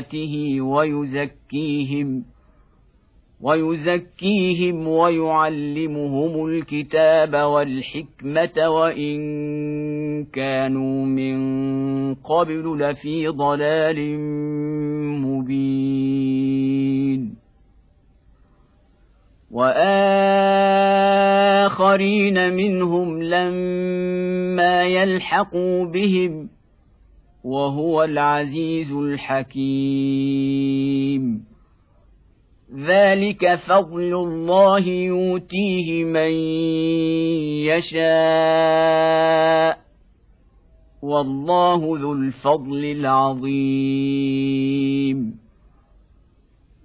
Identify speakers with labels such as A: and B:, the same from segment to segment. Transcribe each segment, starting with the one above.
A: اياته ويزكيهم ويزكيهم ويعلمهم الكتاب والحكمه وان كانوا من قبل لفي ضلال مبين واخرين منهم لما يلحقوا بهم وهو العزيز الحكيم. ذلك فضل الله يؤتيه من يشاء والله ذو الفضل العظيم.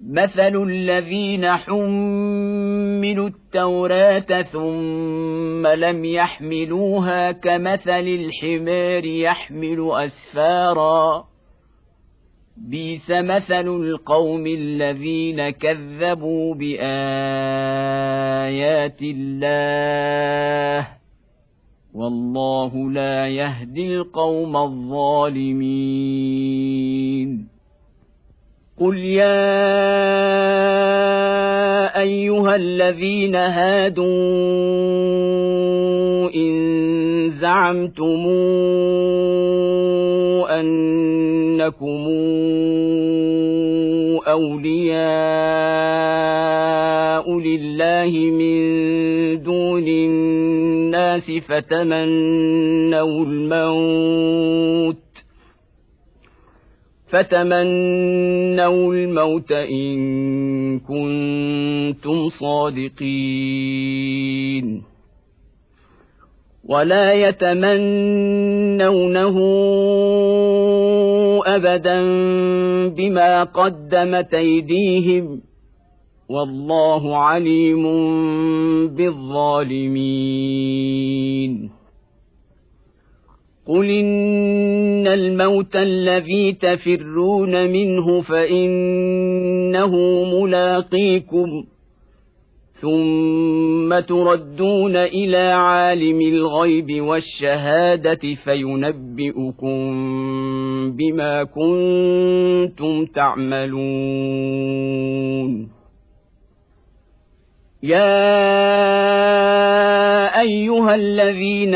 A: مثل الذين حملوا التوراة ثم لم يحملوها كمثل الحمار يحمل أسفارا. بيس مثل القوم الذين كذبوا بآيات الله. والله لا يهدي القوم الظالمين. قل يا أيها الذين هادوا إن زعمتم أنكم أولياء لله من دون الناس فتمنوا الموت فتمنوا الموت ان كنتم صادقين ولا يتمنونه ابدا بما قدمت ايديهم والله عليم بالظالمين قل ان الموت الذي تفرون منه فانه ملاقيكم ثم تردون إلى عالم الغيب والشهاده فينبئكم بما كنتم تعملون يا ايها الذين